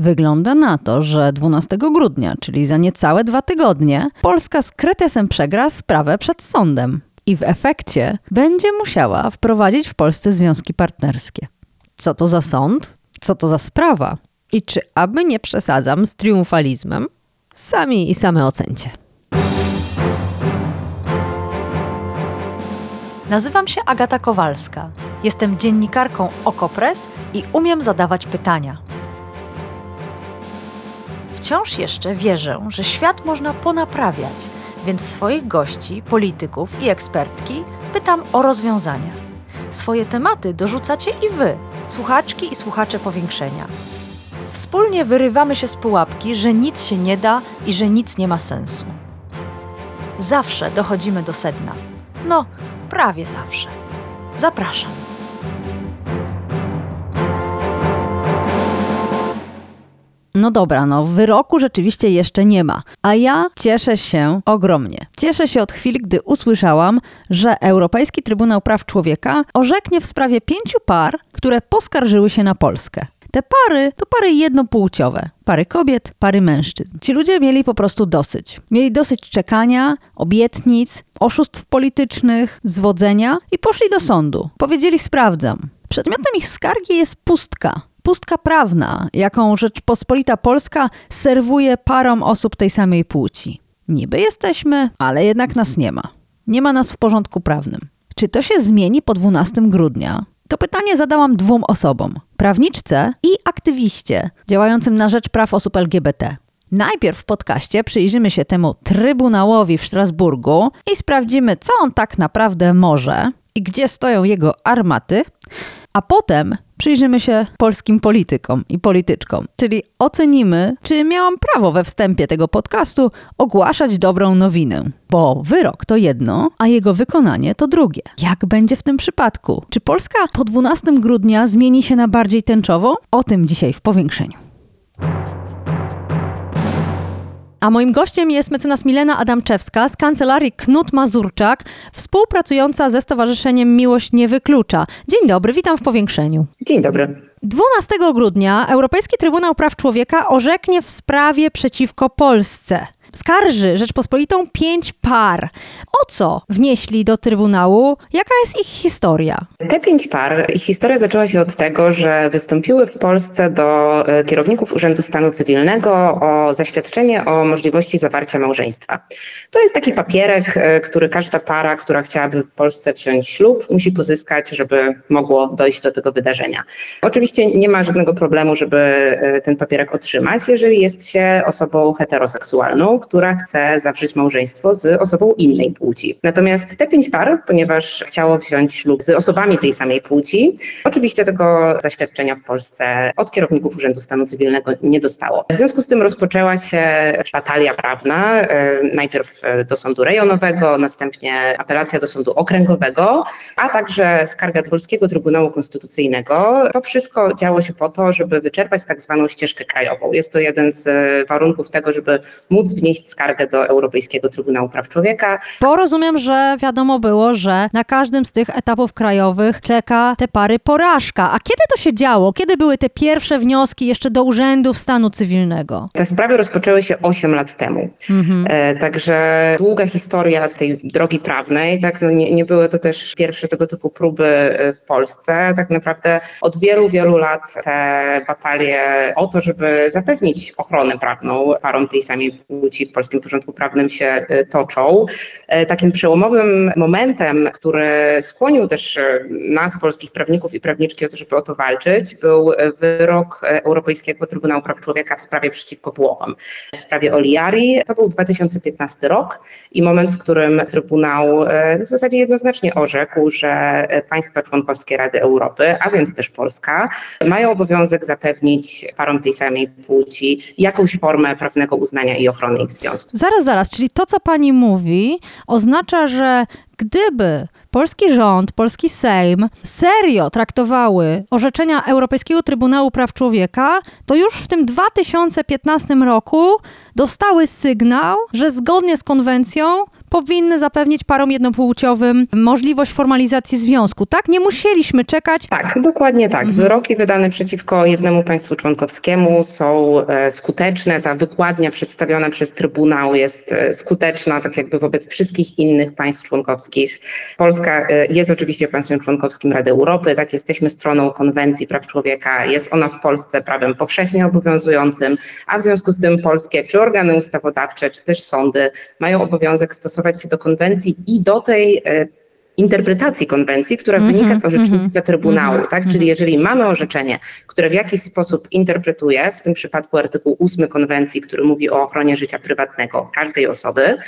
Wygląda na to, że 12 grudnia, czyli za niecałe dwa tygodnie, Polska z kretesem przegra sprawę przed sądem i w efekcie będzie musiała wprowadzić w Polsce związki partnerskie. Co to za sąd? Co to za sprawa? I czy aby nie przesadzam z triumfalizmem? Sami i same ocencie. Nazywam się Agata Kowalska. Jestem dziennikarką Okopres i umiem zadawać pytania. Wciąż jeszcze wierzę, że świat można ponaprawiać, więc swoich gości, polityków i ekspertki pytam o rozwiązania. Swoje tematy dorzucacie i wy, słuchaczki i słuchacze powiększenia. Wspólnie wyrywamy się z pułapki, że nic się nie da i że nic nie ma sensu. Zawsze dochodzimy do sedna. No, prawie zawsze. Zapraszam. No dobra, no wyroku rzeczywiście jeszcze nie ma, a ja cieszę się ogromnie. Cieszę się od chwili, gdy usłyszałam, że Europejski Trybunał Praw Człowieka orzeknie w sprawie pięciu par, które poskarżyły się na Polskę. Te pary to pary jednopłciowe. Pary kobiet, pary mężczyzn. Ci ludzie mieli po prostu dosyć. Mieli dosyć czekania, obietnic, oszustw politycznych, zwodzenia i poszli do sądu. Powiedzieli sprawdzam. Przedmiotem ich skargi jest pustka. Pustka prawna, jaką Rzeczpospolita Polska serwuje parom osób tej samej płci. Niby jesteśmy, ale jednak nas nie ma. Nie ma nas w porządku prawnym. Czy to się zmieni po 12 grudnia? To pytanie zadałam dwóm osobom: prawniczce i aktywiście działającym na rzecz praw osób LGBT. Najpierw w podcaście przyjrzymy się temu Trybunałowi w Strasburgu i sprawdzimy, co on tak naprawdę może i gdzie stoją jego armaty, a potem przyjrzymy się polskim politykom i polityczkom, czyli ocenimy, czy miałam prawo we wstępie tego podcastu ogłaszać dobrą nowinę. Bo wyrok to jedno, a jego wykonanie to drugie. Jak będzie w tym przypadku? Czy Polska po 12 grudnia zmieni się na bardziej tęczową? O tym dzisiaj w powiększeniu. A moim gościem jest mecenas Milena Adamczewska z kancelarii Knut Mazurczak, współpracująca ze Stowarzyszeniem Miłość Nie Wyklucza. Dzień dobry, witam w powiększeniu. Dzień dobry. 12 grudnia Europejski Trybunał Praw Człowieka orzeknie w sprawie przeciwko Polsce. Skarży Rzeczpospolitą pięć par. O co wnieśli do Trybunału? Jaka jest ich historia? Te pięć par, ich historia zaczęła się od tego, że wystąpiły w Polsce do e, kierowników Urzędu Stanu Cywilnego o zaświadczenie o możliwości zawarcia małżeństwa. To jest taki papierek, e, który każda para, która chciałaby w Polsce wziąć ślub, musi pozyskać, żeby mogło dojść do tego wydarzenia. Oczywiście nie ma żadnego problemu, żeby e, ten papierek otrzymać, jeżeli jest się osobą heteroseksualną, która chce zawrzeć małżeństwo z osobą innej płci. Natomiast te pięć par, ponieważ chciało wziąć ślub z osobami tej samej płci, oczywiście tego zaświadczenia w Polsce od kierowników Urzędu Stanu Cywilnego nie dostało. W związku z tym rozpoczęła się batalia prawna, e, najpierw do sądu rejonowego, następnie apelacja do sądu okręgowego, a także skarga do Polskiego Trybunału Konstytucyjnego. To wszystko działo się po to, żeby wyczerpać tak zwaną ścieżkę krajową. Jest to jeden z warunków tego, żeby móc wnieść wnieść skargę do Europejskiego Trybunału Praw Człowieka. Bo rozumiem, że wiadomo było, że na każdym z tych etapów krajowych czeka te pary porażka. A kiedy to się działo? Kiedy były te pierwsze wnioski jeszcze do urzędów stanu cywilnego? Te sprawy rozpoczęły się 8 lat temu. Mhm. E, także długa historia tej drogi prawnej, tak, no nie, nie były to też pierwsze tego typu próby e, w Polsce. Tak naprawdę od wielu, wielu lat te batalie o to, żeby zapewnić ochronę prawną parom tej samej płci w polskim porządku prawnym się e, toczą. E, takim przełomowym momentem, który skłonił też e, nas, polskich prawników i prawniczki o to, żeby o to walczyć, był wyrok Europejskiego Trybunału Praw Człowieka w sprawie przeciwko Włochom. W sprawie Oliari to był 2015 rok i moment, w którym Trybunał w zasadzie jednoznacznie orzekł, że państwa członkowskie Rady Europy, a więc też Polska, mają obowiązek zapewnić parom tej samej płci jakąś formę prawnego uznania i ochrony związku. Zaraz, zaraz, czyli to, co pani mówi, oznacza, że gdyby polski rząd, polski Sejm serio traktowały orzeczenia Europejskiego Trybunału Praw Człowieka, to już w tym 2015 roku dostały sygnał, że zgodnie z konwencją powinny zapewnić parom jednopłciowym możliwość formalizacji związku, tak? Nie musieliśmy czekać. Tak, dokładnie tak. Mhm. Wyroki wydane przeciwko jednemu państwu członkowskiemu są e, skuteczne. Ta wykładnia przedstawiona przez Trybunał jest e, skuteczna, tak jakby wobec wszystkich innych państw członkowskich. Polska e, jest oczywiście państwem członkowskim Rady Europy, tak, jesteśmy stroną Konwencji Praw Człowieka, jest ona w Polsce prawem powszechnie obowiązującym, a w związku z tym polskie czy organy ustawodawcze, czy też sądy mają obowiązek stosować się do konwencji i do tej e, interpretacji konwencji, która Mhm, wynika z orzecznictwa mhm, Trybunału, mhm, tak? mhm. Czyli jeżeli mamy orzeczenie, które w jakiś sposób interpretuje, w tym przypadku artykuł 8 konwencji, który mówi o ochronie życia prywatnego każdej osoby,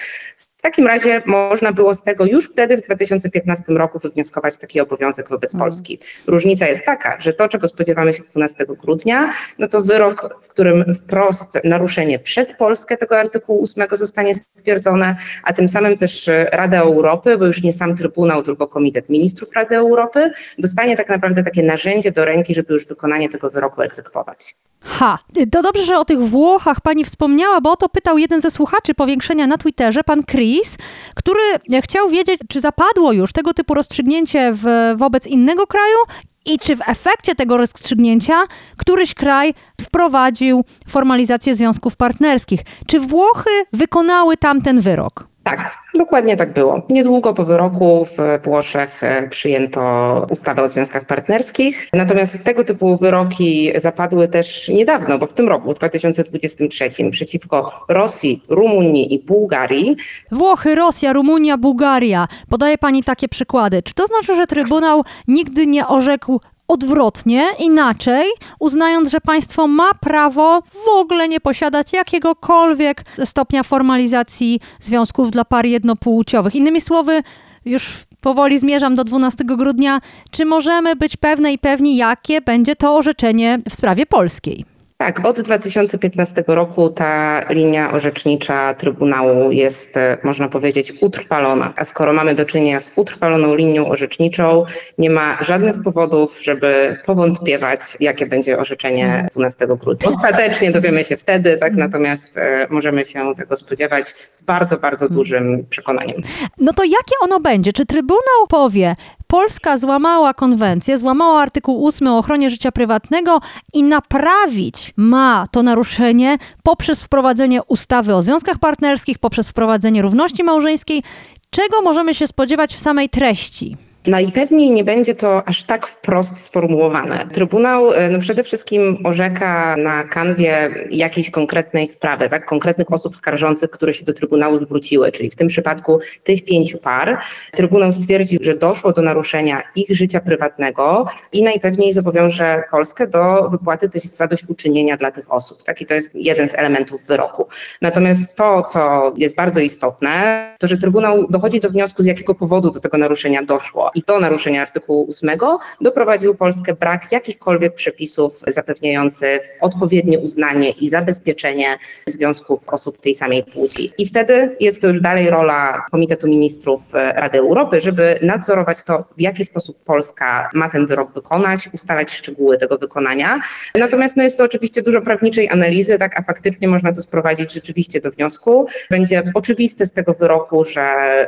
w takim razie można było z tego już wtedy w 2015 roku wywnioskować taki obowiązek wobec Mhm. Polski. Różnica jest taka, że to, czego spodziewamy się 12 grudnia, no to wyrok, w którym wprost naruszenie przez Polskę tego artykułu 8 zostanie stwierdzone, a tym samym też Rada Europy, bo już nie sam Trybunał, tylko Komitet Ministrów Rady Europy, dostanie tak naprawdę takie narzędzie do ręki, żeby już wykonanie tego wyroku egzekwować. Ha, to dobrze, że o tych Włochach pani wspomniała, bo o to pytał jeden ze słuchaczy powiększenia na Twitterze, pan Chris, który chciał wiedzieć, czy zapadło już tego typu rozstrzygnięcie w, wobec innego kraju i czy w efekcie tego rozstrzygnięcia któryś kraj wprowadził formalizację związków partnerskich. Czy Włochy wykonały tamten wyrok? Tak, dokładnie tak było. Niedługo po wyroku w Włoszech e, przyjęto ustawę o związkach partnerskich. Natomiast tego typu wyroki zapadły też niedawno, bo w tym roku, w 2023, przeciwko Rosji, Rumunii i Bułgarii. Włochy, Rosja, Rumunia, Bułgaria. Podaje pani takie przykłady. Czy to znaczy, że Trybunał nigdy nie orzekł odwrotnie, inaczej, uznając, że państwo ma prawo w ogóle nie posiadać jakiegokolwiek stopnia formalizacji związków dla par jednopłciowych? Innymi słowy, już powoli zmierzam do 12 grudnia. Czy możemy być pewne i pewni, jakie będzie to orzeczenie w sprawie polskiej? Tak, od 2015 roku ta linia orzecznicza Trybunału jest, e, można powiedzieć, utrwalona. A skoro mamy do czynienia z utrwaloną linią orzeczniczą, nie ma żadnych powodów, żeby powątpiewać, jakie będzie orzeczenie 12 grudnia. Ostatecznie dowiemy się wtedy, tak, natomiast e, możemy się tego spodziewać z bardzo, bardzo dużym przekonaniem. No to jakie ono będzie? Czy Trybunał powie, Polska złamała konwencję, złamała artykuł 8 o ochronie życia prywatnego i naprawić ma to naruszenie poprzez wprowadzenie ustawy o związkach partnerskich, poprzez wprowadzenie równości małżeńskiej. Czego możemy się spodziewać w samej treści? Najpewniej nie będzie to aż tak wprost sformułowane. Trybunał e, no przede wszystkim orzeka na kanwie jakiejś konkretnej sprawy, tak? konkretnych osób skarżących, które się do Trybunału zwróciły, czyli w tym przypadku tych pięciu par. Trybunał stwierdził, że doszło do naruszenia ich życia prywatnego i najpewniej zobowiąże Polskę do wypłaty też zadośćuczynienia dla tych osób. Tak? I to jest jeden z elementów wyroku. Natomiast to, co jest bardzo istotne, to że Trybunał dochodzi do wniosku, z jakiego powodu do tego naruszenia doszło i do naruszenia artykułu 8 doprowadził Polskę brak jakichkolwiek przepisów zapewniających odpowiednie uznanie i zabezpieczenie związków osób tej samej płci. I wtedy jest to już dalej rola Komitetu Ministrów Rady Europy, żeby nadzorować to, w jaki sposób Polska ma ten wyrok wykonać, ustalać szczegóły tego wykonania. Natomiast no jest to oczywiście dużo prawniczej analizy, tak, a faktycznie można to sprowadzić rzeczywiście do wniosku. Będzie oczywiste z tego wyroku, że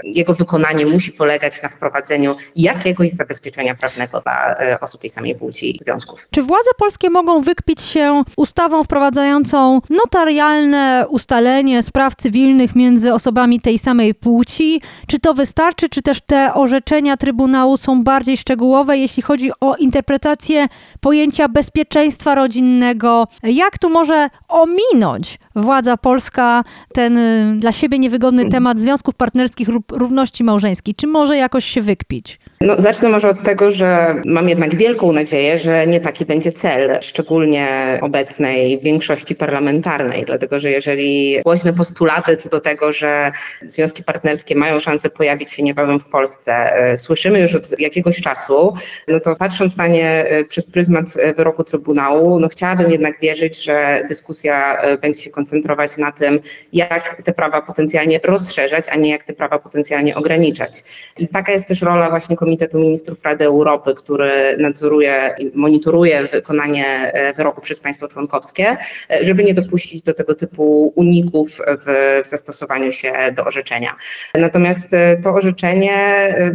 jego wykonanie musi polegać na wprowadzeniu jakiegoś zabezpieczenia prawnego dla e, osób tej samej płci związków. Czy władze polskie mogą wykpić się ustawą wprowadzającą notarialne ustalenie spraw cywilnych między osobami tej samej płci? Czy to wystarczy, czy też te orzeczenia Trybunału są bardziej szczegółowe, jeśli chodzi o interpretację pojęcia bezpieczeństwa rodzinnego? Jak tu może ominąć władza polska ten y, dla siebie niewygodny temat związków partnerskich lub równości małżeńskiej? Czy może jakoś się wykpić? No, zacznę może od tego, że mam jednak wielką nadzieję, że nie taki będzie cel, szczególnie obecnej większości parlamentarnej, dlatego że jeżeli głośne postulaty co do tego, że związki partnerskie mają szansę pojawić się niebawem w Polsce, e, słyszymy już od jakiegoś czasu, no to patrząc na nie e, przez pryzmat e, wyroku Trybunału, no chciałabym jednak wierzyć, że dyskusja będzie się koncentrować na tym, jak te prawa potencjalnie rozszerzać, a nie jak te prawa potencjalnie ograniczać. I taka jest też rola właśnie Komitetu Komitetu Ministrów Rady Europy, który nadzoruje i monitoruje wykonanie e, wyroku przez państwo członkowskie, e, żeby nie dopuścić do tego typu uników w, w zastosowaniu się do orzeczenia. Natomiast e, to orzeczenie,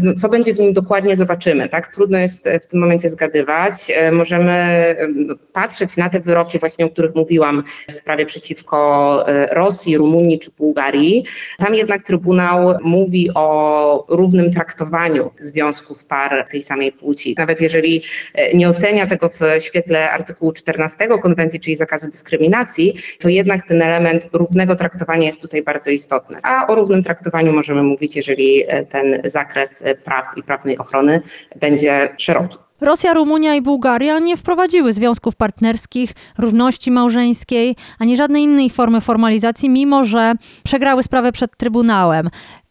no, co będzie w nim dokładnie zobaczymy, tak? Trudno jest w tym momencie zgadywać. Możemy no, patrzeć na te wyroki właśnie, o których mówiłam w sprawie przeciwko Rosji, Rumunii czy Bułgarii. Tam jednak Trybunał mówi o równym traktowaniu związków par tej samej płci. Nawet jeżeli e, nie ocenia tego w świetle artykułu 14 konwencji, czyli zakazu dyskryminacji, to jednak ten element równego traktowania jest tutaj bardzo istotny. A o równym traktowaniu możemy mówić, jeżeli e, ten zakres e, praw i prawnej ochrony będzie szeroki. Rosja, Rumunia i Bułgaria nie wprowadziły związków partnerskich, równości małżeńskiej, ani żadnej innej formy formalizacji, mimo że przegrały sprawę przed Trybunałem.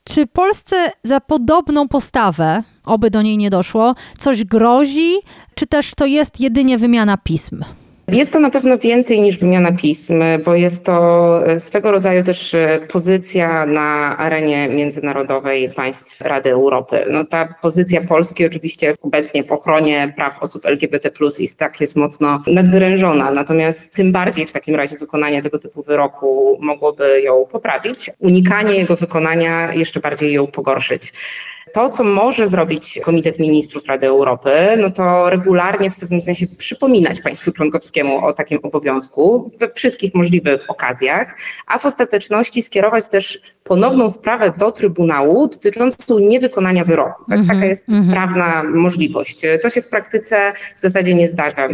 Czy Polsce za podobną postawę, oby do niej nie doszło, coś grozi, czy też to jest jedynie wymiana pism? Jest to na pewno więcej niż wymiana pism, bo jest to e, swego rodzaju też e, pozycja na arenie międzynarodowej państw Rady Europy. No, ta pozycja Polski oczywiście obecnie w ochronie praw osób LGBT jest tak jest mocno nadwyrężona, natomiast tym bardziej w takim razie wykonanie tego typu wyroku mogłoby ją poprawić. Unikanie jego wykonania jeszcze bardziej ją pogorszyć. To, co może zrobić Komitet Ministrów Rady Europy, no to regularnie w pewnym sensie przypominać państwu członkowskiemu o takim obowiązku we wszystkich możliwych okazjach, a w ostateczności skierować też ponowną sprawę do Trybunału dotyczącą niewykonania wyroku. Tak, -hmm, taka jest mm -hmm. prawna możliwość. To się w praktyce w zasadzie nie zdarza.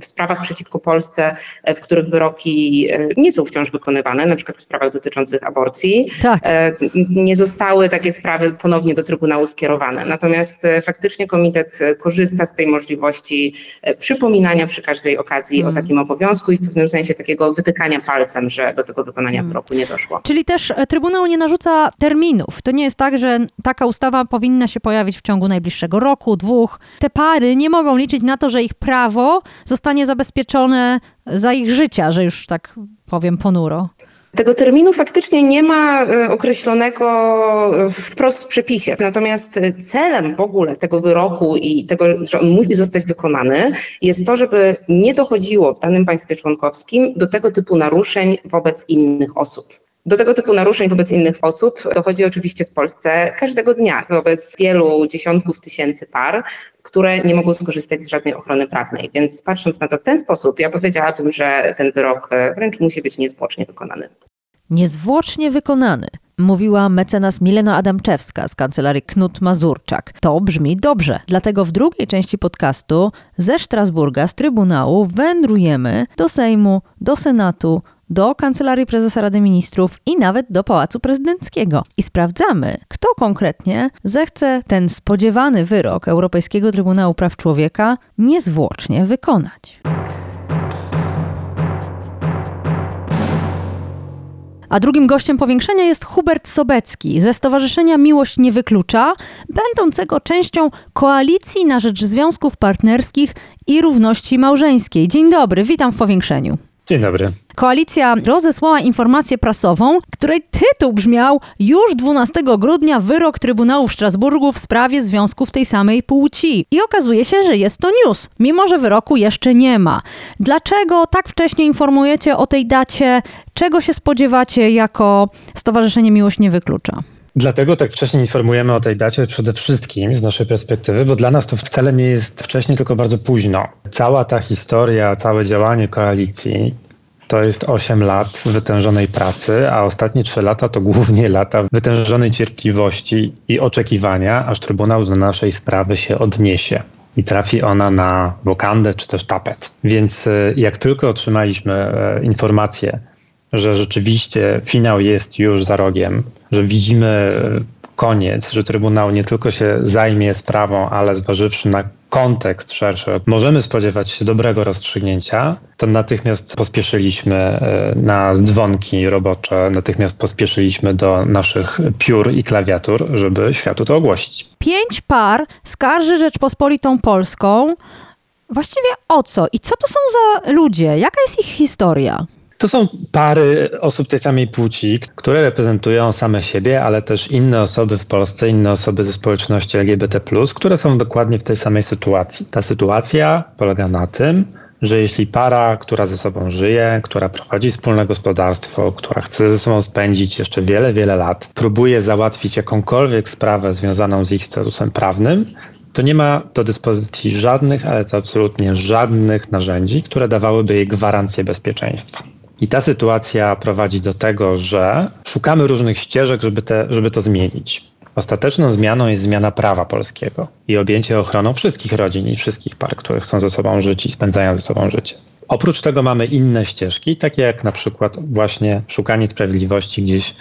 w sprawach przeciwko Polsce, w których wyroki e, nie są wciąż wykonywane, na przykład w sprawach dotyczących aborcji, tak. E, nie zostały takie sprawy ponownie do Trybunału skierowane. Natomiast e, faktycznie komitet korzysta z tej możliwości przypominania przy każdej okazji mm. o takim obowiązku i w pewnym sensie takiego wytykania palcem, że do tego wykonania wyroku nie doszło. Czyli też Trybunał nie narzuca terminów. To nie jest tak, że taka ustawa powinna się pojawić w ciągu najbliższego roku, dwóch. Te pary nie mogą liczyć na to, że ich prawo zostanie zabezpieczone za ich życia, że już tak powiem ponuro. Tego terminu faktycznie nie ma e, określonego e, wprost w przepisie. Natomiast e, celem w ogóle tego wyroku i tego, że on musi zostać wykonany, jest to, żeby nie dochodziło w danym państwie członkowskim do tego typu naruszeń wobec innych osób. Do tego typu naruszeń wobec innych osób dochodzi oczywiście w Polsce każdego dnia wobec wielu dziesiątków tysięcy par, które nie mogą skorzystać z żadnej ochrony prawnej. Więc patrząc na to w ten sposób, ja powiedziałabym, że ten wyrok e, wręcz musi być niezwłocznie wykonany. Niezwłocznie wykonany mówiła mecenas Milena Adamczewska z kancelarii Knut Mazurczak. To brzmi dobrze. Dlatego w drugiej części podcastu ze Strasburga, z Trybunału wędrujemy do Sejmu, do Senatu, do Kancelarii Prezesa Rady Ministrów i nawet do Pałacu Prezydenckiego. I sprawdzamy, kto konkretnie zechce ten spodziewany wyrok Europejskiego Trybunału Praw Człowieka niezwłocznie wykonać. A drugim gościem powiększenia jest Hubert Sobecki ze Stowarzyszenia Miłość Nie Wyklucza, będącego częścią Koalicji na Rzecz Związków Partnerskich i Równości Małżeńskiej. Dzień dobry, witam w powiększeniu. Dzień dobry. Koalicja rozesłała informację prasową, której tytuł brzmiał już 12 grudnia wyrok Trybunału w Strasburgu w sprawie związków tej samej płci. I okazuje się, że jest to news, mimo że wyroku jeszcze nie ma. Dlaczego tak wcześnie informujecie o tej dacie? Czego się spodziewacie jako Stowarzyszenie Miłość Nie Wyklucza? Dlatego tak wcześnie informujemy o tej dacie przede wszystkim z naszej perspektywy, bo dla nas to wcale nie jest wcześnie, tylko bardzo późno. Cała ta historia, całe działanie koalicji to jest 8 lat wytężonej pracy, a ostatnie 3 lata to głównie lata wytężonej cierpliwości i oczekiwania, aż Trybunał do naszej sprawy się odniesie i trafi ona na wokandę czy też tapet. Więc e, jak tylko otrzymaliśmy e, informację, że rzeczywiście finał jest już za rogiem, że widzimy e, koniec, że Trybunał nie tylko się zajmie sprawą, ale zważywszy na kontekst szerszy, możemy spodziewać się dobrego rozstrzygnięcia, to natychmiast pospieszyliśmy e, na dzwonki robocze, natychmiast pospieszyliśmy do naszych piór i klawiatur, żeby światu to ogłosić. Pięć par skarży Rzeczpospolitą Polską. Właściwie o co? I co to są za ludzie? Jaka jest ich historia? To są pary osób tej samej płci, które reprezentują same siebie, ale też inne osoby w Polsce, inne osoby ze społeczności LGBT, które są dokładnie w tej samej sytuacji. Ta sytuacja polega na tym, że jeśli para, która ze sobą żyje, która prowadzi wspólne gospodarstwo, która chce ze sobą spędzić jeszcze wiele, wiele lat, próbuje załatwić jakąkolwiek sprawę związaną z ich statusem prawnym, to nie ma do dyspozycji żadnych, ale to absolutnie żadnych narzędzi, które dawałyby jej gwarancję bezpieczeństwa. I ta sytuacja prowadzi do tego, że szukamy różnych ścieżek, żeby, te, żeby to zmienić. Ostateczną zmianą jest zmiana prawa polskiego i objęcie ochroną wszystkich rodzin i wszystkich par, które chcą ze sobą żyć i spędzają ze sobą życie. Oprócz tego mamy inne ścieżki, takie jak na przykład właśnie szukanie sprawiedliwości gdzieś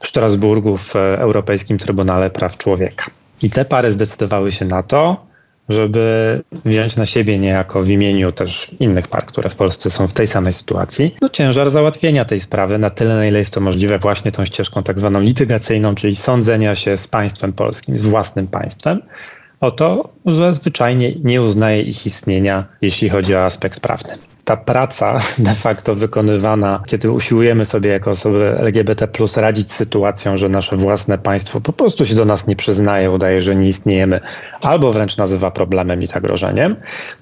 w Strasburgu w Europejskim Trybunale Praw Człowieka. I te pary zdecydowały się na to, żeby wziąć na siebie niejako w imieniu też innych par, które w Polsce są w tej samej sytuacji, no ciężar załatwienia tej sprawy na tyle, na ile jest to możliwe właśnie tą ścieżką tak zwaną litygacyjną, czyli sądzenia się z państwem polskim, z własnym państwem, o to, że zwyczajnie nie uznaje ich istnienia, jeśli chodzi o aspekt prawny ta praca de facto wykonywana, kiedy usiłujemy sobie jako osoby LGBT radzić z sytuacją, że nasze własne państwo po prostu się do nas nie przyznaje, udaje, że nie istniejemy, albo wręcz nazywa problemem i zagrożeniem,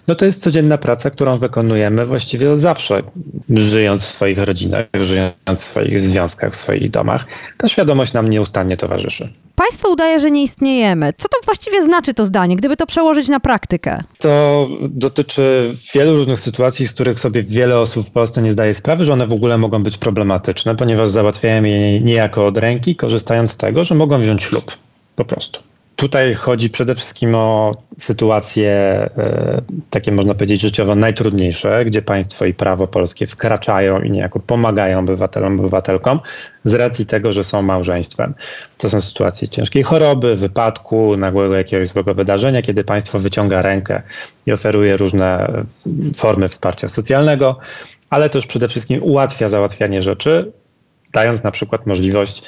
no to jest codzienna praca, którą wykonujemy właściwie od zawsze, żyjąc w swoich rodzinach, żyjąc w swoich związkach, w swoich domach. Ta świadomość nam nieustannie towarzyszy. Państwo udaje, że nie istniejemy. Co to właściwie znaczy to zdanie, gdyby to przełożyć na praktykę? To dotyczy wielu różnych sytuacji, z których sobie wiele osób w Polsce nie zdaje sprawy, że one w ogóle mogą być problematyczne, ponieważ załatwiają je niejako od ręki, korzystając z tego, że mogą wziąć ślub. Po prostu. Tutaj chodzi przede wszystkim o sytuacje e, takie, można powiedzieć, życiowo najtrudniejsze, gdzie państwo i prawo polskie wkraczają i niejako pomagają obywatelom, obywatelkom z racji tego, że są małżeństwem. To są sytuacje ciężkiej choroby, wypadku, nagłego jakiegoś złego wydarzenia, kiedy państwo wyciąga rękę i oferuje różne formy wsparcia socjalnego, ale też przede wszystkim ułatwia załatwianie rzeczy, dając na przykład możliwość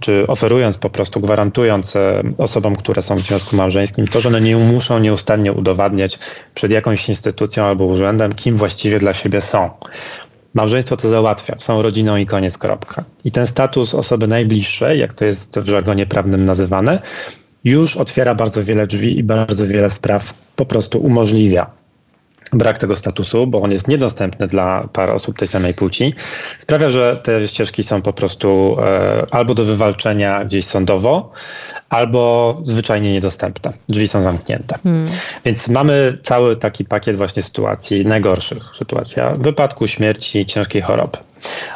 czy oferując po prostu, gwarantując e, osobom, które są w związku małżeńskim, to, że one nie muszą nieustannie udowadniać przed jakąś instytucją albo urzędem, kim właściwie dla siebie są. Małżeństwo to załatwia, są rodziną i koniec, kropka. I ten status osoby najbliższej, jak to jest w żargonie prawnym nazywane, już otwiera bardzo wiele drzwi i bardzo wiele spraw po prostu umożliwia brak tego statusu, bo on jest niedostępny dla par osób tej samej płci, sprawia, że te ścieżki są po prostu e, albo do wywalczenia gdzieś sądowo, albo zwyczajnie niedostępne. Drzwi są zamknięte. Hmm. Więc mamy cały taki pakiet właśnie sytuacji najgorszych. Sytuacja wypadku, śmierci, ciężkiej choroby.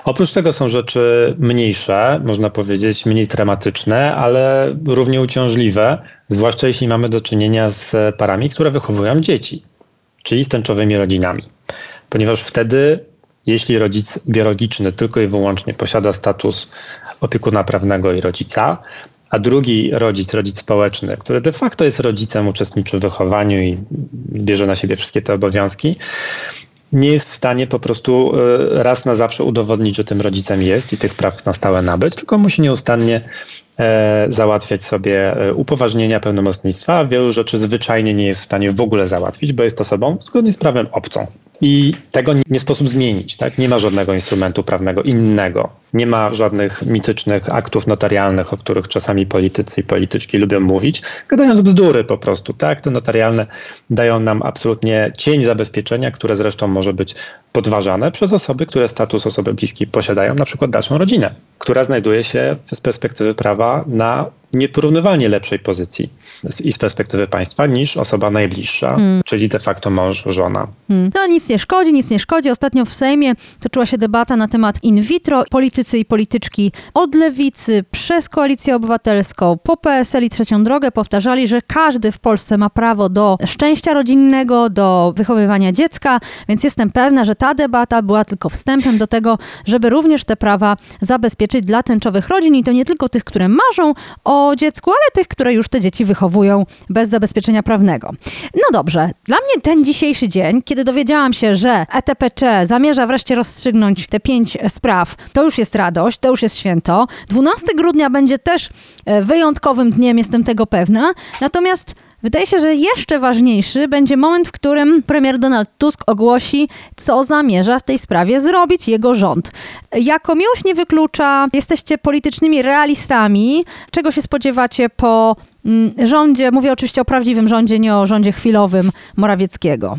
Oprócz tego są rzeczy mniejsze, można powiedzieć, mniej dramatyczne, ale równie uciążliwe, zwłaszcza jeśli mamy do czynienia z parami, które wychowują dzieci czyli z tęczowymi rodzinami. Ponieważ wtedy, jeśli rodzic biologiczny tylko i wyłącznie posiada status opiekuna prawnego i rodzica, a drugi rodzic, rodzic społeczny, który de facto jest rodzicem, uczestniczy w wychowaniu i bierze na siebie wszystkie te obowiązki, nie jest w stanie po prostu e, raz na zawsze udowodnić, że tym rodzicem jest i tych praw na stałe nabyć, tylko musi nieustannie załatwiać sobie e, upoważnienia pełnomocnictwa, a wielu rzeczy zwyczajnie nie jest w stanie w ogóle załatwić, bo jest osobą zgodnie z prawem obcą. I tego nie sposób zmienić. Tak? Nie ma żadnego instrumentu prawnego innego. Nie ma żadnych mitycznych aktów notarialnych, o których czasami politycy i polityczki lubią mówić, gadając bzdury po prostu. Tak? Te notarialne dają nam absolutnie cień zabezpieczenia, które zresztą może być podważane przez osoby, które status osoby bliskiej posiadają, na przykład dalszą rodzinę, która znajduje się z perspektywy prawa na nieporównywalnie lepszej pozycji i z perspektywy państwa niż osoba najbliższa, hmm. czyli de facto mąż, żona. Hmm. No nic nie szkodzi, nic nie szkodzi. Ostatnio w Sejmie toczyła się debata na temat in vitro. Politycy i polityczki od lewicy, przez Koalicję Obywatelską, po PSL i Trzecią Drogę powtarzali, że każdy w Polsce ma prawo do szczęścia rodzinnego, do wychowywania dziecka, więc jestem pewna, że ta debata była tylko wstępem do tego, żeby również te prawa zabezpieczyć dla tęczowych rodzin i to nie tylko tych, które marzą o dziecku, ale tych, które już te dzieci wychowują bez zabezpieczenia prawnego. No dobrze, dla mnie ten dzisiejszy dzień, kiedy dowiedziałam się, że ETPC zamierza wreszcie rozstrzygnąć te pięć spraw, to już jest radość, to już jest święto. 12 grudnia będzie też e, wyjątkowym dniem, jestem tego pewna. Natomiast Wydaje się, że jeszcze ważniejszy będzie moment, w którym premier Donald Tusk ogłosi, co zamierza w tej sprawie zrobić jego rząd. Jako miłość nie wyklucza, jesteście politycznymi realistami. Czego się spodziewacie po mm, rządzie? Mówię oczywiście o prawdziwym rządzie, nie o rządzie chwilowym Morawieckiego.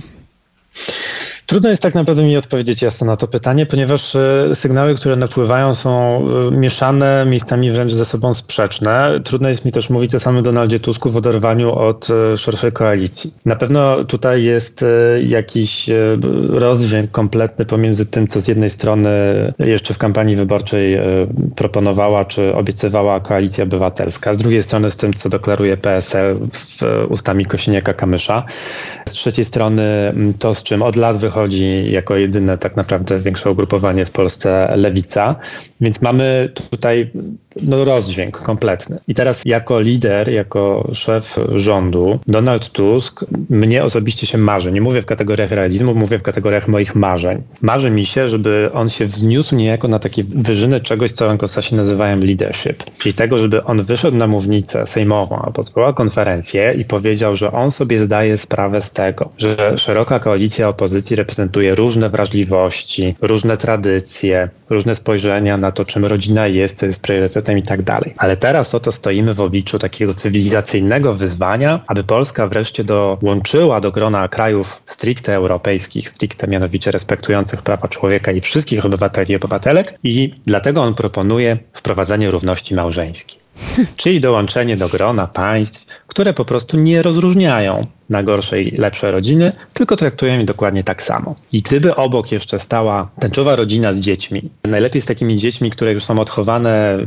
Trudno jest tak naprawdę mi odpowiedzieć jasno na to pytanie, ponieważ e, sygnały, które napływają są e, mieszane, miejscami wręcz ze sobą sprzeczne. Trudno jest mi też mówić o samym Donaldzie Tusku w oderwaniu od e, szerszej koalicji. Na pewno tutaj jest jakiś rozdźwięk kompletny pomiędzy tym, co z jednej strony jeszcze w kampanii wyborczej proponowała czy obiecywała Koalicja Obywatelska, z drugiej strony z tym, co deklaruje PSL w ustami Kosiniaka-Kamysza, z trzeciej strony to, z czym od lat wychodzi wychodzi jako jedyne tak naprawdę większe ugrupowanie w Polsce lewica, więc mamy tutaj no, rozdźwięk kompletny. I teraz jako lider, jako szef rządu, Donald Tusk mnie osobiście się marzy. Nie mówię w kategoriach realizmu, mówię w kategoriach moich marzeń. Marzy mi się, żeby on się wzniósł niejako na takie wyżyny czegoś, co anglosasie nazywają leadership. Czyli tego, żeby on wyszedł na mównicę sejmową albo zwołał konferencję i powiedział, że on sobie zdaje sprawę z tego, że szeroka koalicja opozycji reprezentuje różne wrażliwości, różne tradycje, różne spojrzenia na to, czym rodzina jest, co jest priorytetem i tak dalej. Ale teraz oto stoimy w obliczu takiego cywilizacyjnego wyzwania, aby Polska wreszcie dołączyła do grona krajów stricte europejskich, stricte mianowicie respektujących prawa człowieka i wszystkich obywateli i obywatelek i dlatego on proponuje wprowadzenie równości małżeńskiej. Czyli dołączenie do grona państw, które po prostu nie rozróżniają na gorsze i lepsze rodziny, tylko traktują je dokładnie tak samo. I gdyby obok jeszcze stała tęczowa rodzina z dziećmi, najlepiej z takimi dziećmi, które już są odchowane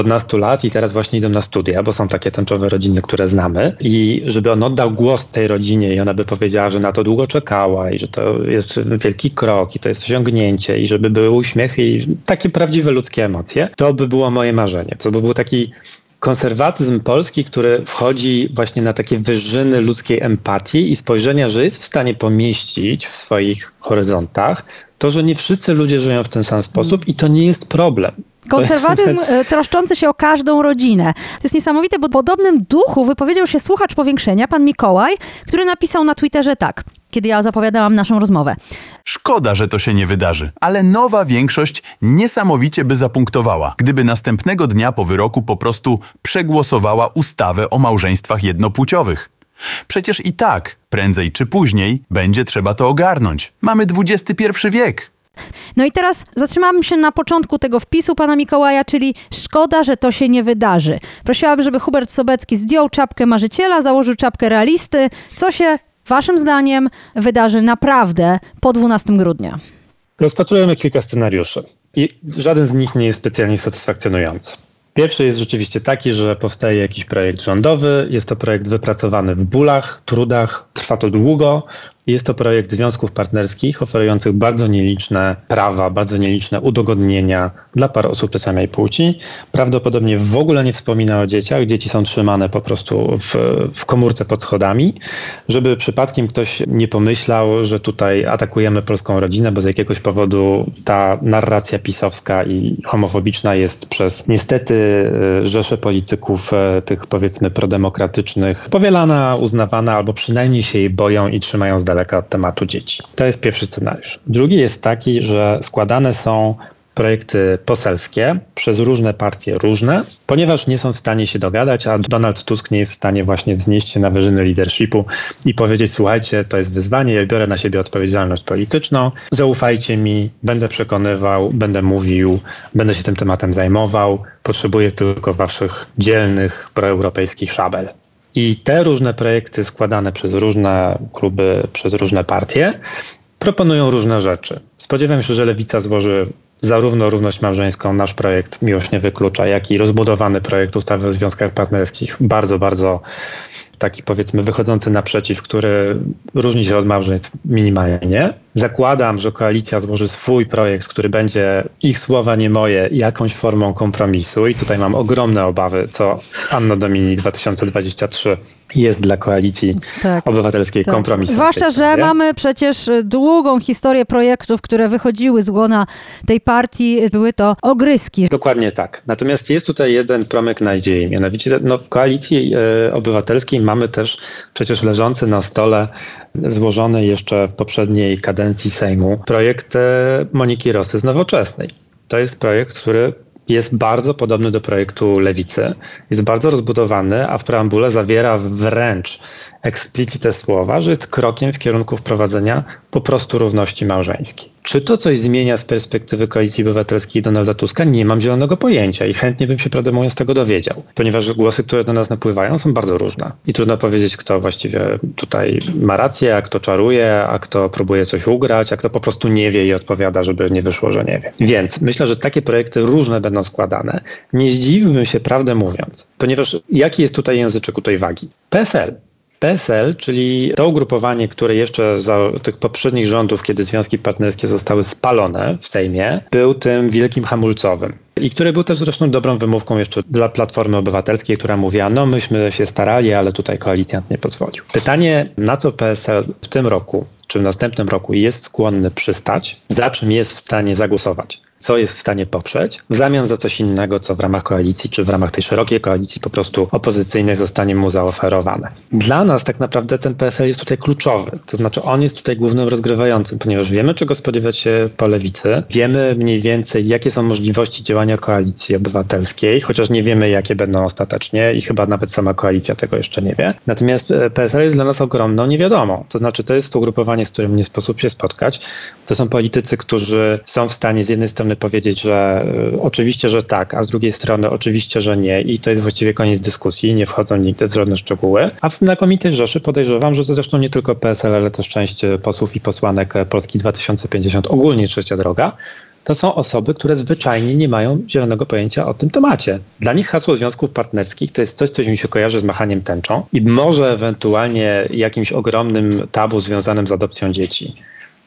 od nastu lat i teraz właśnie idą na studia, bo są takie tęczowe rodziny, które znamy, i żeby on oddał głos tej rodzinie i ona by powiedziała, że na to długo czekała i że to jest wielki krok i to jest osiągnięcie i żeby były uśmiechy i takie prawdziwe ludzkie emocje, to by było moje marzenie. To by był taki konserwatyzm polski, który wchodzi właśnie na takie wyżyny ludzkiej empatii i spojrzenia, że jest w stanie pomieścić w swoich horyzontach to, że nie wszyscy ludzie żyją w ten sam sposób i to nie jest problem. Konserwatyzm e, troszczący się o każdą rodzinę. To jest niesamowite, bo w podobnym duchu wypowiedział się słuchacz powiększenia, pan Mikołaj, który napisał na Twitterze tak, kiedy ja zapowiadałam naszą rozmowę. Szkoda, że to się nie wydarzy, ale nowa większość niesamowicie by zapunktowała, gdyby następnego dnia po wyroku po prostu przegłosowała ustawę o małżeństwach jednopłciowych. Przecież i tak, prędzej czy później, będzie trzeba to ogarnąć. Mamy XXI wiek. No i teraz zatrzymałabym się na początku tego wpisu pana Mikołaja, czyli szkoda, że to się nie wydarzy. Prosiłabym, żeby Hubert Sobecki zdjął czapkę marzyciela, założył czapkę realisty. Co się waszym zdaniem wydarzy naprawdę po 12 grudnia? Rozpatrujemy kilka scenariuszy i żaden z nich nie jest specjalnie satysfakcjonujący. Pierwszy jest rzeczywiście taki, że powstaje jakiś projekt rządowy, jest to projekt wypracowany w bólach, trudach, trwa to długo, jest to projekt związków partnerskich oferujących bardzo nieliczne prawa, bardzo nieliczne udogodnienia dla par osób tej samej płci. Prawdopodobnie w ogóle nie wspomina o dzieciach. Dzieci są trzymane po prostu w, w komórce pod schodami, żeby przypadkiem ktoś nie pomyślał, że tutaj atakujemy polską rodzinę, bo z jakiegoś powodu ta narracja pisowska i homofobiczna jest przez niestety e, rzesze polityków, e, tych powiedzmy prodemokratycznych, powielana, uznawana albo przynajmniej się jej boją i trzymają z daleka daleka od tematu dzieci. To jest pierwszy scenariusz. Drugi jest taki, że składane są projekty poselskie przez różne partie różne, ponieważ nie są w stanie się dogadać, a Donald Tusk nie jest w stanie właśnie wznieść się na wyżyny leadershipu i powiedzieć: Słuchajcie, to jest wyzwanie, ja biorę na siebie odpowiedzialność polityczną, zaufajcie mi, będę przekonywał, będę mówił, będę się tym tematem zajmował, potrzebuję tylko waszych dzielnych proeuropejskich szabel. I te różne projekty składane przez różne kluby, przez różne partie proponują różne rzeczy. Spodziewam się, że Lewica złoży zarówno równość małżeńską, nasz projekt Miłość nie wyklucza, jak i rozbudowany projekt ustawy o związkach partnerskich, bardzo, bardzo taki powiedzmy wychodzący naprzeciw, który różni się od małżeństw minimalnie. Zakładam, że koalicja złoży swój projekt, który będzie ich słowa nie moje, jakąś formą kompromisu i tutaj mam ogromne obawy, co Anno Domini 2023 jest dla koalicji Tak. obywatelskiej Tak. kompromisem. Zwłaszcza, że mamy przecież długą historię projektów, które wychodziły z łona tej partii. Były to ogryski. Dokładnie tak. Natomiast jest tutaj jeden promyk nadziei. Mianowicie no, w koalicji e, obywatelskiej mamy też przecież leżący na stole, złożony jeszcze w poprzedniej kadencji Sejmu, projekt e, Moniki Rosy z Nowoczesnej. To jest projekt, który jest bardzo podobny do projektu Lewicy. Jest bardzo rozbudowany, a w preambule zawiera wręcz eksplicite słowa, że jest krokiem w kierunku wprowadzenia po prostu równości małżeńskiej. Czy to coś zmienia z perspektywy Koalicji Obywatelskiej Donalda Tuska? Nie mam zielonego pojęcia i chętnie bym się, prawdę mówiąc, tego dowiedział, ponieważ głosy, które do nas napływają, są bardzo różne. I trudno powiedzieć, kto właściwie tutaj ma rację, a kto czaruje, a kto próbuje coś ugrać, a kto po prostu nie wie i odpowiada, żeby nie wyszło, że nie wie. Więc myślę, że takie projekty różne będą składane. Nie zdziwiłbym się, prawdę mówiąc, ponieważ jaki jest tutaj języczek tej wagi? PSL PSL, czyli to ugrupowanie, które jeszcze za tych poprzednich rządów, kiedy związki partnerskie zostały spalone w Sejmie, był tym wielkim hamulcowym. I który był też zresztą dobrą wymówką jeszcze dla Platformy Obywatelskiej, która mówiła, no myśmy się starali, ale tutaj koalicjant nie pozwolił. Pytanie, na co PSL w tym roku czy w następnym roku jest skłonny przystać, za czym jest w stanie zagłosować co jest w stanie poprzeć, w zamian za coś innego, co w ramach koalicji, czy w ramach tej szerokiej koalicji po prostu opozycyjnej zostanie mu zaoferowane. Dla nas tak naprawdę ten PSL jest tutaj kluczowy, to znaczy on jest tutaj głównym rozgrywającym, ponieważ wiemy, czego spodziewać się po lewicy, wiemy mniej więcej, jakie są możliwości działania koalicji obywatelskiej, chociaż nie wiemy, jakie będą ostatecznie i chyba nawet sama koalicja tego jeszcze nie wie. Natomiast e, PSL jest dla nas ogromną niewiadomą, to znaczy to jest to ugrupowanie, z którym nie sposób się spotkać. To są politycy, którzy są w stanie z jednej strony powiedzieć, że y, oczywiście, że tak, a z drugiej strony oczywiście, że nie i to jest właściwie koniec dyskusji, nie wchodzą nigdy w żadne szczegóły. A w znakomitej Rzeszy podejrzewam, że to zresztą nie tylko PSL, ale też część y, posłów i posłanek e, Polski 2050, ogólnie Trzecia Droga, to są osoby, które zwyczajnie nie mają zielonego pojęcia o tym temacie. Dla nich hasło związków partnerskich to jest coś, co mi się kojarzy z machaniem tęczą i może ewentualnie jakimś ogromnym tabu związanym z adopcją dzieci.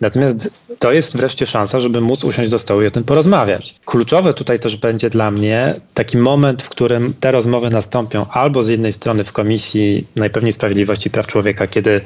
Natomiast to jest wreszcie szansa, żeby móc usiąść do stołu i o tym porozmawiać. Kluczowe tutaj też będzie dla mnie taki moment, w którym te rozmowy nastąpią albo z jednej strony w Komisji najpewniej Sprawiedliwości i Praw Człowieka, kiedy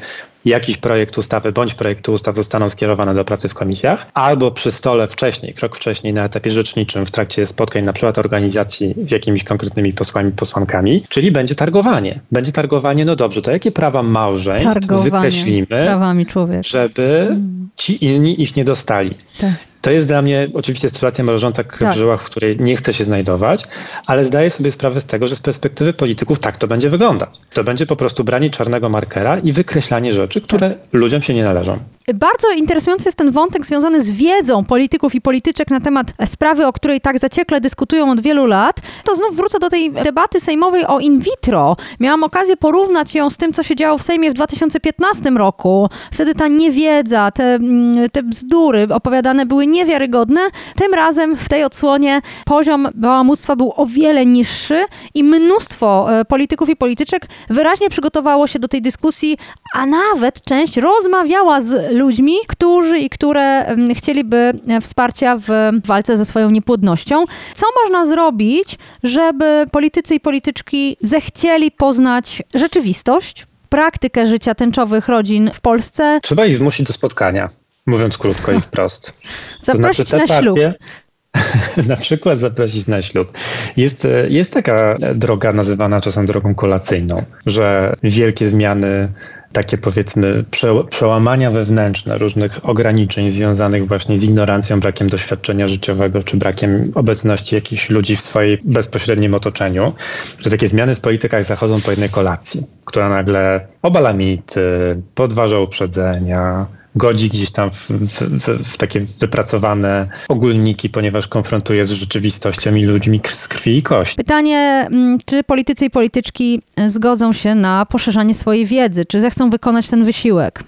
jakiś projekt ustawy bądź projekty ustaw zostaną skierowane do pracy w komisjach, albo przy stole wcześniej, krok wcześniej na etapie rzeczniczym w trakcie spotkań na przykład organizacji z jakimiś konkretnymi posłami, posłankami, czyli będzie targowanie. Będzie targowanie, no dobrze, to jakie prawa małżeństw Targowanie wykreślimy, prawami człowieka. żeby ci inni ich nie dostali. Tak. To jest dla mnie oczywiście sytuacja mrożąca krew Tak. w żyłach, w której nie chcę się znajdować, ale zdaję sobie sprawę z tego, że z perspektywy polityków tak to będzie wyglądać. To będzie po prostu branie czarnego markera i wykreślanie rzeczy, które Tak. ludziom się nie należą. Bardzo interesujący jest ten wątek związany z wiedzą polityków i polityczek na temat sprawy, o której tak zaciekle dyskutują od wielu lat. To znów wrócę do tej debaty sejmowej o in vitro. Miałam okazję porównać ją z tym, co się działo w Sejmie w 2015 roku. Wtedy ta niewiedza, te, mm, te bzdury opowiadane były niewiarygodne. Tym razem w tej odsłonie poziom bałamuctwa był o wiele niższy i mnóstwo e, polityków i polityczek wyraźnie przygotowało się do tej dyskusji, a nawet część rozmawiała z ludźmi, którzy i które mm, chcieliby e, wsparcia w walce ze swoją niepłodnością. Co można zrobić, żeby politycy i polityczki zechcieli poznać rzeczywistość, praktykę życia tęczowych rodzin w Polsce, Trzeba ich zmusić do spotkania, mówiąc krótko i wprost. zaprosić to znaczy, na ślub. partie- na przykład zaprosić na ślub. Jest, jest taka droga nazywana czasem drogą kolacyjną, że wielkie zmiany, takie powiedzmy prze, przełamania wewnętrzne różnych ograniczeń związanych właśnie z ignorancją, brakiem doświadczenia życiowego czy brakiem obecności jakichś ludzi w swoim bezpośrednim otoczeniu, że takie zmiany w politykach zachodzą po jednej kolacji, która nagle obala mity, podważa uprzedzenia, godzi gdzieś tam w, w, w, takie wypracowane ogólniki, ponieważ konfrontuje z rzeczywistością i ludźmi z krwi i kości. Pytanie, mm, czy politycy i polityczki zgodzą się na poszerzanie swojej wiedzy, czy zechcą wykonać ten wysiłek?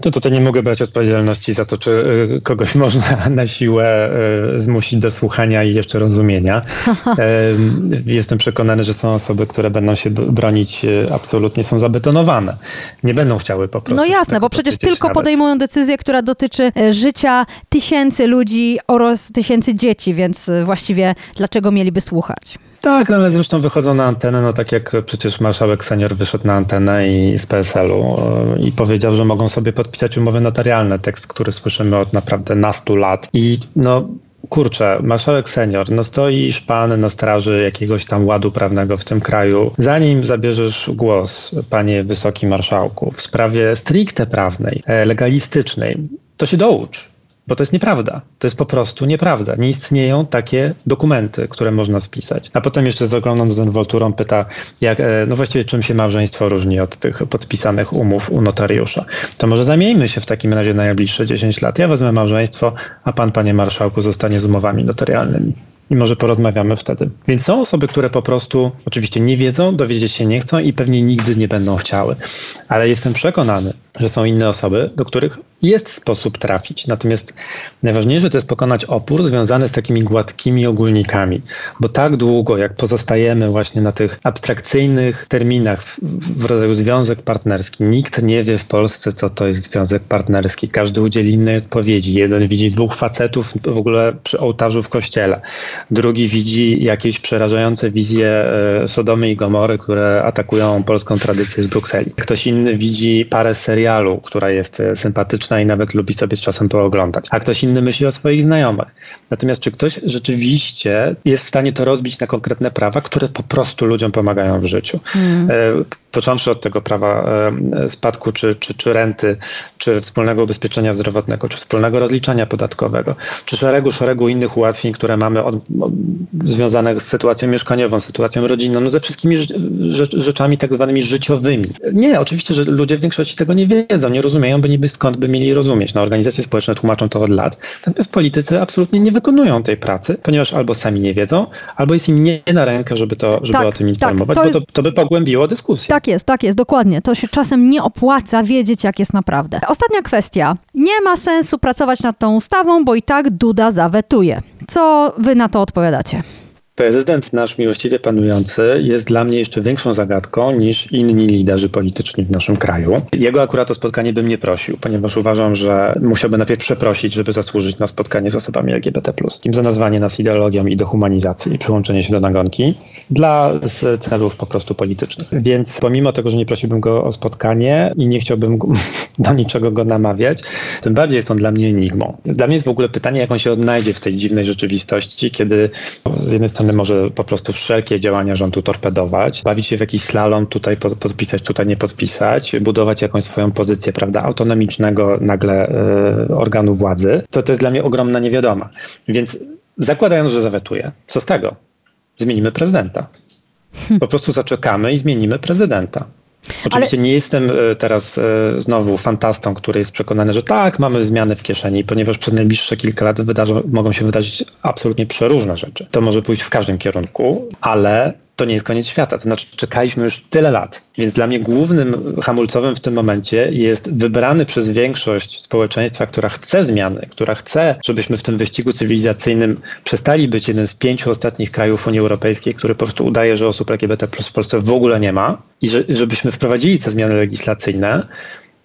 To tutaj nie mogę brać odpowiedzialności za to, czy y, kogoś można na siłę y, zmusić do słuchania i jeszcze rozumienia. Em, Jestem przekonany, że są osoby, które będą się bronić, y, absolutnie są zabetonowane. Nie będą chciały po prostu. No jasne, bo przecież tylko nawet. podejmują decyzję, która dotyczy e, życia tysięcy ludzi oraz tysięcy dzieci, więc e, właściwie dlaczego mieliby słuchać? Tak, no ale zresztą wychodzą na antenę, no tak jak przecież marszałek senior wyszedł na antenę i z PSL-u y, i powiedział, że mogą sobie podpisać umowy notarialne, tekst, który słyszymy od naprawdę nastu lat. I no kurczę, marszałek senior, no stoisz pan na straży jakiegoś tam ładu prawnego w tym kraju. Zanim zabierzesz głos, panie wysoki marszałku, w sprawie stricte prawnej, e, legalistycznej, to się doucz. Bo to jest nieprawda. To jest po prostu nieprawda. Nie istnieją takie dokumenty, które można spisać. A potem jeszcze z ogromną dezynwolturą pyta, jak, e, no właściwie czym się małżeństwo różni od tych podpisanych umów u notariusza. To może zamieńmy się w takim razie na najbliższe 10 lat. Ja wezmę małżeństwo, a pan, panie marszałku, zostanie z umowami notarialnymi. I może porozmawiamy wtedy. Więc są osoby, które po prostu oczywiście nie wiedzą, dowiedzieć się nie chcą i pewnie nigdy nie będą chciały. Ale jestem przekonany, że są inne osoby, do których jest sposób trafić. Natomiast najważniejsze to jest pokonać opór związany z takimi gładkimi ogólnikami, bo tak długo, jak pozostajemy właśnie na tych abstrakcyjnych terminach w, w rodzaju związek partnerski, nikt nie wie w Polsce, co to jest związek partnerski. Każdy udzieli innej odpowiedzi. Jeden widzi dwóch facetów w ogóle przy ołtarzu w kościele, drugi widzi jakieś przerażające wizje e, Sodomy i Gomory, które atakują polską tradycję z Brukseli. Ktoś inny widzi parę serialu, która jest e, sympatyczna i nawet lubi sobie z czasem pooglądać, a ktoś inny myśli o swoich znajomych. Natomiast czy ktoś rzeczywiście jest w stanie to rozbić na konkretne prawa, które po prostu ludziom pomagają w życiu? E, Począwszy od tego prawa e, spadku, czy, czy, czy renty, czy wspólnego ubezpieczenia zdrowotnego, czy wspólnego rozliczania podatkowego, czy szeregu, szeregu innych ułatwień, które mamy od, od, związanych z sytuacją mieszkaniową, sytuacją rodzinną, no ze wszystkimi rze- rzecz, rzeczami tak zwanymi życiowymi. Nie, oczywiście, że ludzie w większości tego nie wiedzą, nie rozumieją, by niby skąd by mieli rozumieć. No, organizacje społeczne tłumaczą to od lat, natomiast politycy absolutnie nie wykonują tej pracy, ponieważ albo sami nie wiedzą, albo jest im nie na rękę, żeby, to, żeby Tak, o tym tak, informować, to bo to, to by pogłębiło dyskusję. Tak jest, tak jest, dokładnie. To się czasem nie opłaca wiedzieć, jak jest naprawdę. Ostatnia kwestia. Nie ma sensu pracować nad tą ustawą, bo i tak Duda zawetuje. Co wy na to odpowiadacie? Prezydent nasz miłościwie panujący jest dla mnie jeszcze większą zagadką niż inni liderzy polityczni w naszym kraju. Jego akurat o spotkanie bym nie prosił, ponieważ uważam, że musiałby najpierw przeprosić, żeby zasłużyć na spotkanie z osobami LGBT+. Im za nazwanie nas ideologią i dehumanizacji i przyłączenie się do nagonki dla celów po prostu politycznych. Więc pomimo tego, że nie prosiłbym go o spotkanie i nie chciałbym do niczego go namawiać, tym bardziej jest on dla mnie enigmą. Dla mnie jest w ogóle pytanie, jak on się odnajdzie w tej dziwnej rzeczywistości, kiedy z jednej strony może po prostu wszelkie działania rządu torpedować, bawić się w jakiś slalom, tutaj po- podpisać, tutaj nie podpisać, budować jakąś swoją pozycję, prawda, autonomicznego nagle e, organu władzy, to to jest dla mnie ogromna niewiadoma. Więc zakładając, że zawetuje, co z tego? Zmienimy prezydenta. Po prostu zaczekamy i zmienimy prezydenta. Oczywiście nie jestem e, teraz e, znowu fantastą, który jest przekonany, że tak, mamy zmiany w kieszeni, ponieważ przez najbliższe kilka lat wydarzą, mogą się wydarzyć absolutnie przeróżne rzeczy. To może pójść w każdym kierunku, ale to nie jest koniec świata. To znaczy, czekaliśmy już tyle lat, więc dla mnie głównym hamulcowym w tym momencie jest wybrany przez większość społeczeństwa, która chce zmiany, która chce, żebyśmy w tym wyścigu cywilizacyjnym przestali być jednym z pięciu ostatnich krajów Unii Europejskiej, który po prostu udaje, że osób LGBT plus w Polsce w ogóle nie ma i że, żebyśmy wprowadzili te zmiany legislacyjne,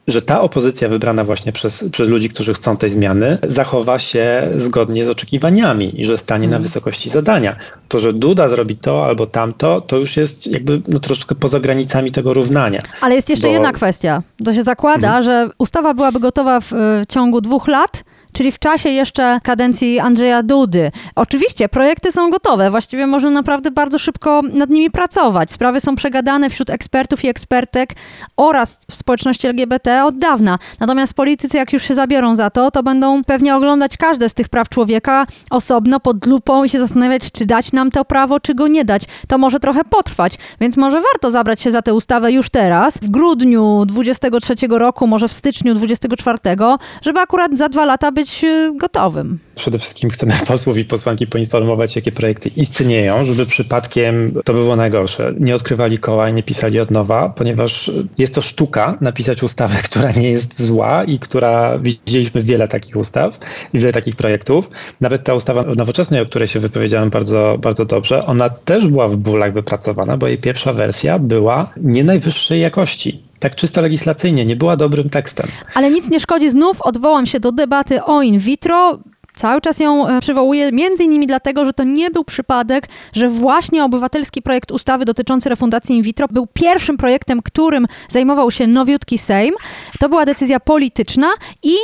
że ta opozycja wybrana właśnie przez, przez ludzi, którzy chcą tej zmiany, zachowa się zgodnie z oczekiwaniami i że stanie na wysokości zadania. To, że Duda zrobi to albo tamto, to już jest jakby no, troszeczkę poza granicami tego równania. Ale jest jeszcze Bo- jedna kwestia. To się zakłada, że ustawa byłaby gotowa w, w ciągu dwóch lat, czyli w czasie jeszcze kadencji Andrzeja Dudy. Oczywiście projekty są gotowe, właściwie można naprawdę bardzo szybko nad nimi pracować. Sprawy są przegadane wśród ekspertów i ekspertek oraz w społeczności LGBT od dawna. Natomiast politycy, jak już się zabiorą za to, to będą pewnie oglądać każde z tych praw człowieka osobno pod lupą i się zastanawiać, czy dać nam to prawo, czy go nie dać. To może trochę potrwać, więc może warto zabrać się za tę ustawę już teraz, w grudniu 23 roku, może w styczniu 24, żeby akurat za dwa lata być być y, gotowym. Przede wszystkim chcemy posłów i posłanki poinformować, jakie projekty istnieją, żeby przypadkiem to było najgorsze. Nie odkrywali koła i nie pisali od nowa, ponieważ jest to sztuka napisać ustawę, która nie jest zła i która widzieliśmy wiele takich ustaw i wiele takich projektów. Nawet ta ustawa nowoczesnej, o której się wypowiedziałem bardzo, bardzo dobrze, ona też była w bólach wypracowana, bo jej pierwsza wersja była nie najwyższej jakości tak czysto legislacyjnie, nie była dobrym tekstem. Ale nic nie szkodzi, znów odwołam się do debaty o in vitro. Cały czas ją e, przywołuję, między innymi dlatego, że to nie był przypadek, że właśnie obywatelski projekt ustawy dotyczący refundacji in vitro był pierwszym projektem, którym zajmował się nowiutki Sejm. To była decyzja polityczna i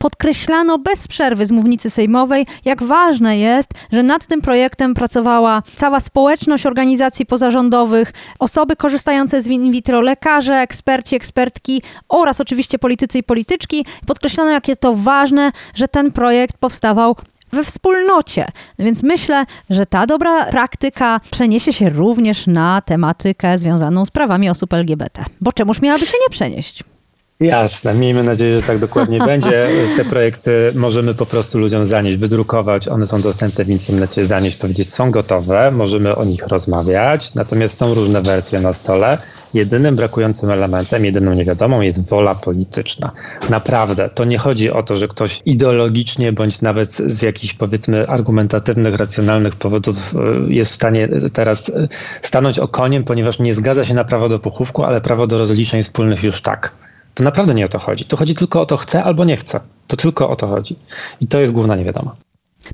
podkreślano bez przerwy z mównicy sejmowej, jak ważne jest, że nad tym projektem pracowała cała społeczność organizacji pozarządowych, osoby korzystające z in vitro, lekarze, eksperci, ekspertki oraz oczywiście politycy i polityczki. Podkreślano, jakie to ważne, że ten projekt powstawał we wspólnocie. Więc myślę, że ta dobra praktyka przeniesie się również na tematykę związaną z prawami osób LGBT. Bo czemuż miałaby się nie przenieść? Jasne, miejmy nadzieję, że tak dokładnie będzie. Te projekty możemy po prostu ludziom zanieść, wydrukować, one są dostępne w internecie, zanieść, powiedzieć, są gotowe, możemy o nich rozmawiać, natomiast są różne wersje na stole. Jedynym brakującym elementem, jedyną niewiadomą jest wola polityczna. Naprawdę, to nie chodzi o to, że ktoś ideologicznie bądź nawet z jakichś powiedzmy argumentatywnych, racjonalnych powodów e, jest w stanie teraz e, stanąć okoniem, ponieważ nie zgadza się na prawo do pochówku, ale prawo do rozliczeń wspólnych już tak. To naprawdę nie o to chodzi. To chodzi tylko o to chce albo nie chce. To tylko o to chodzi. I to jest główna niewiadoma.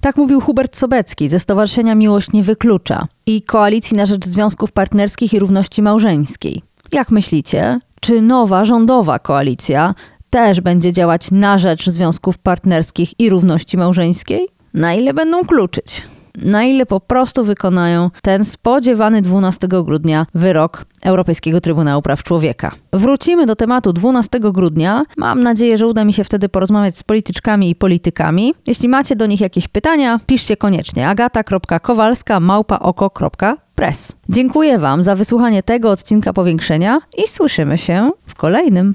Tak mówił Hubert Sobecki ze Stowarzyszenia Miłość Nie Wyklucza i Koalicji na Rzecz Związków Partnerskich i Równości Małżeńskiej. Jak myślicie, czy nowa rządowa koalicja też będzie działać na rzecz związków partnerskich i równości małżeńskiej? Na ile będą kluczyć? Na ile po prostu wykonają ten spodziewany 12 grudnia wyrok Europejskiego Trybunału Praw Człowieka. Wrócimy do tematu 12 grudnia. Mam nadzieję, że uda mi się wtedy porozmawiać z polityczkami i politykami. Jeśli macie do nich jakieś pytania, piszcie koniecznie agata.kowalska małpaoko.press. Dziękuję Wam za wysłuchanie tego odcinka powiększenia i słyszymy się w kolejnym.